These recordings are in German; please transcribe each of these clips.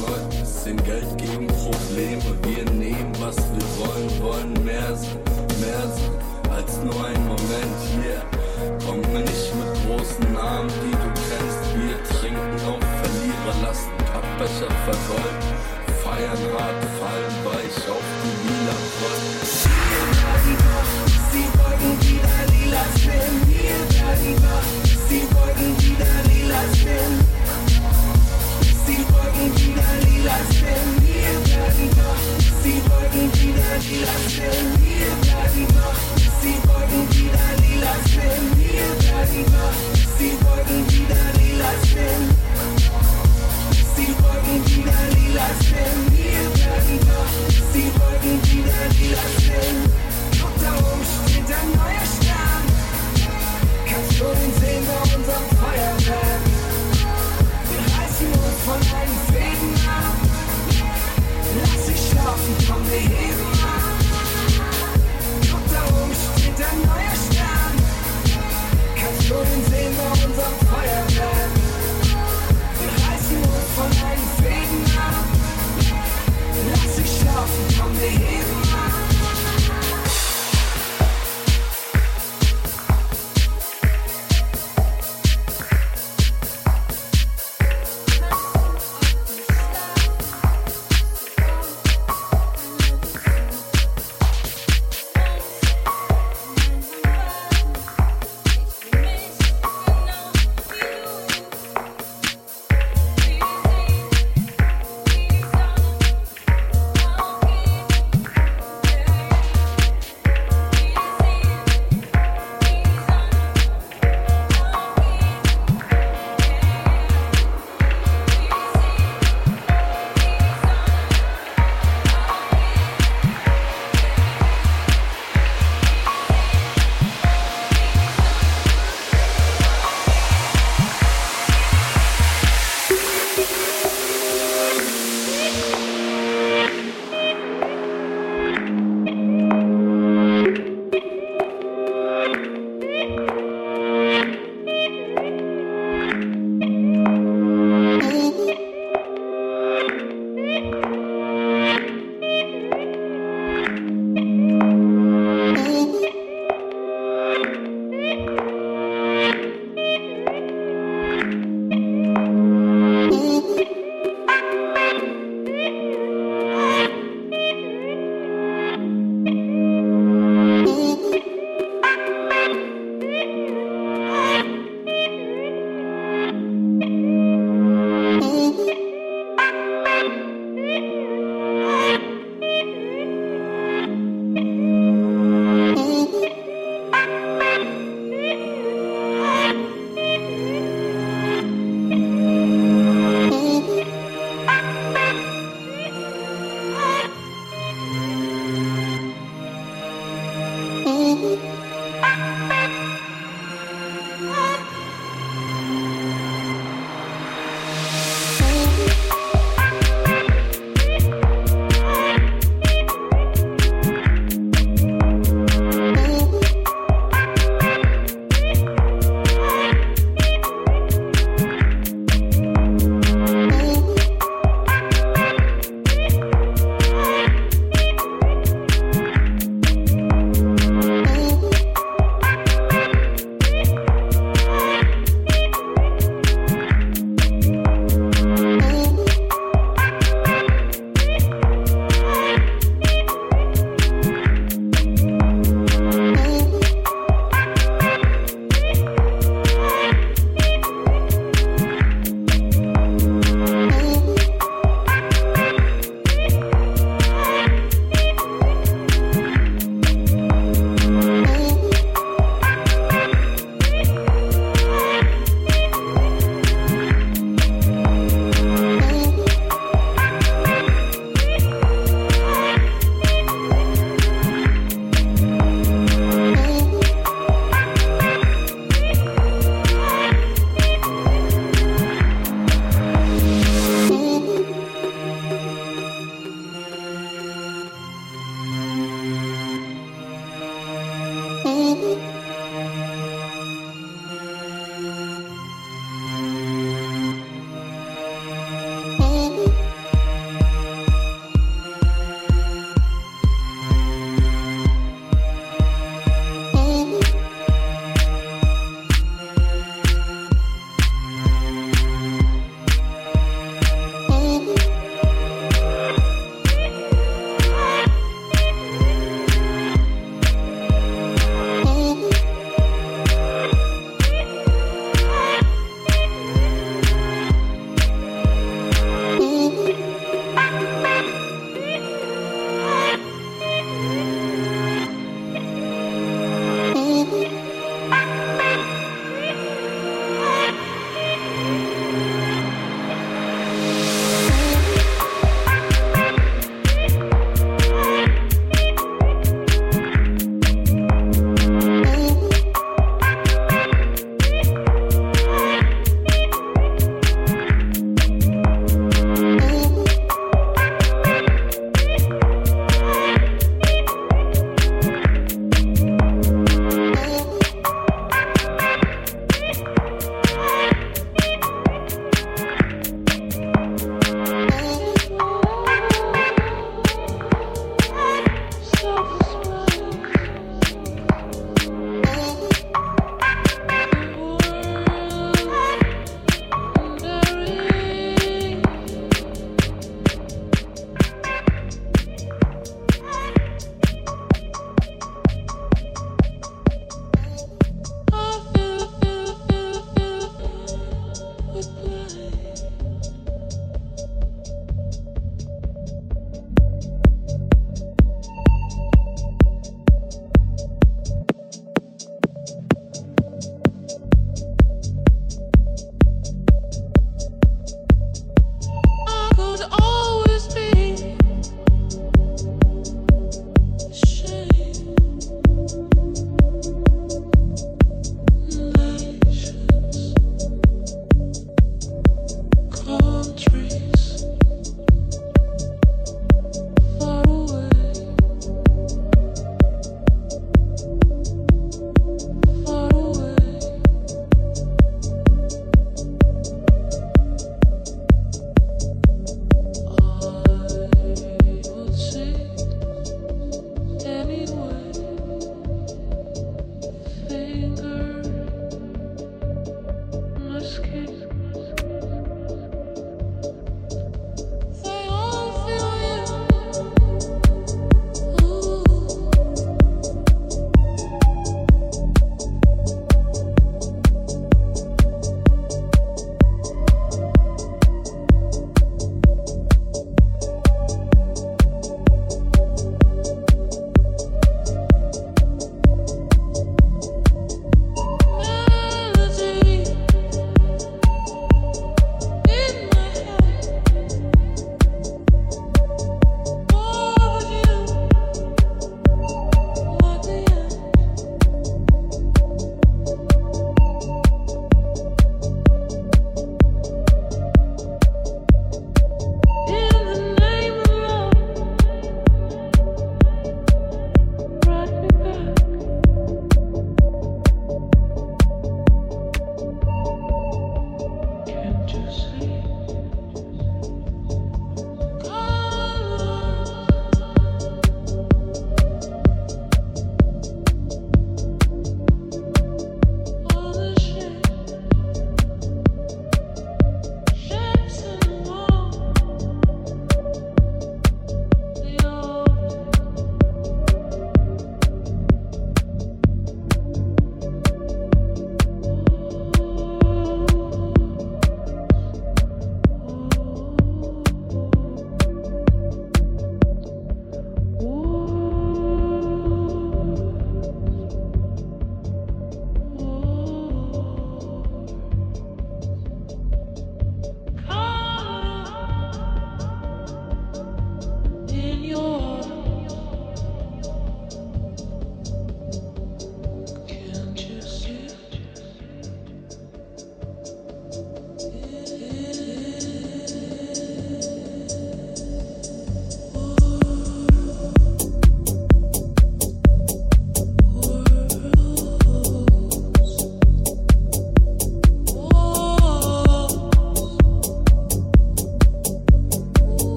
Gott, bisschen Geld gegen Probleme. Wir nehmen, was wir wollen, wollen mehr sein, mehr sein als nur ein Moment hier. Yeah. Komm nicht mit großen Armen, die du kennst. Wir trinken auf Verlierer, lassen Pappbecher vergolden. Feiern hart, fallen weich auf die Wiener Front.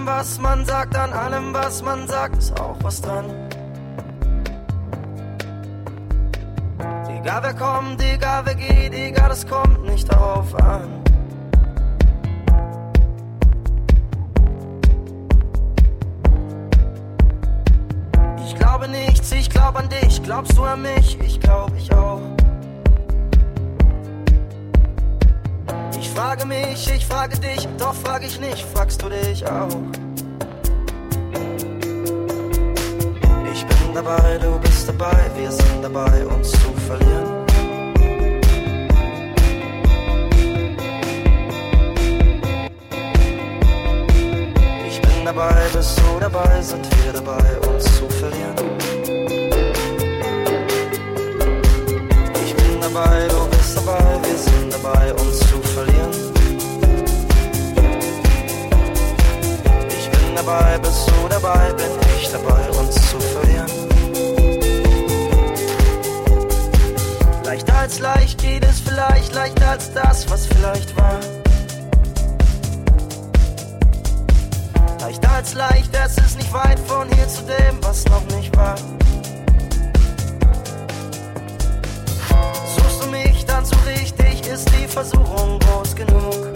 Allem, was man sagt, an allem, was man sagt, ist auch was dran. Egal wer kommt, egal wer geht, egal, es kommt nicht darauf an. Ich glaube nichts, ich glaub an dich, glaubst du an mich, ich glaub ich auch. Frage mich, ich frage dich, doch frag ich nicht, fragst du dich auch. Ich bin dabei, du bist dabei, wir sind dabei, uns zu verlieren. Ich bin dabei, bist du dabei, sind wir dabei, uns zu verlieren. Ich bin dabei, du bist dabei, wir sind dabei, uns zu verlieren. Ich bin dabei, bist du dabei, bin ich dabei, uns zu verlieren. Leichter als leicht geht es vielleicht, leichter als das, was vielleicht war. Leichter als leicht, es ist nicht weit von hier zu dem, was noch nicht war. Versuchung groß genug.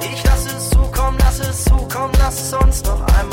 Ich lass es zukommen, lass es zukommen, lass es uns noch einmal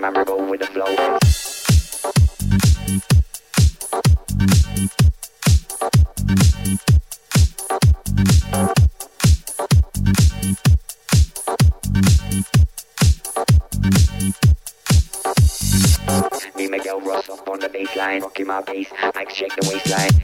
time I'm go with the flow. Miguel on the baseline, rocking my bass, I check the waistline.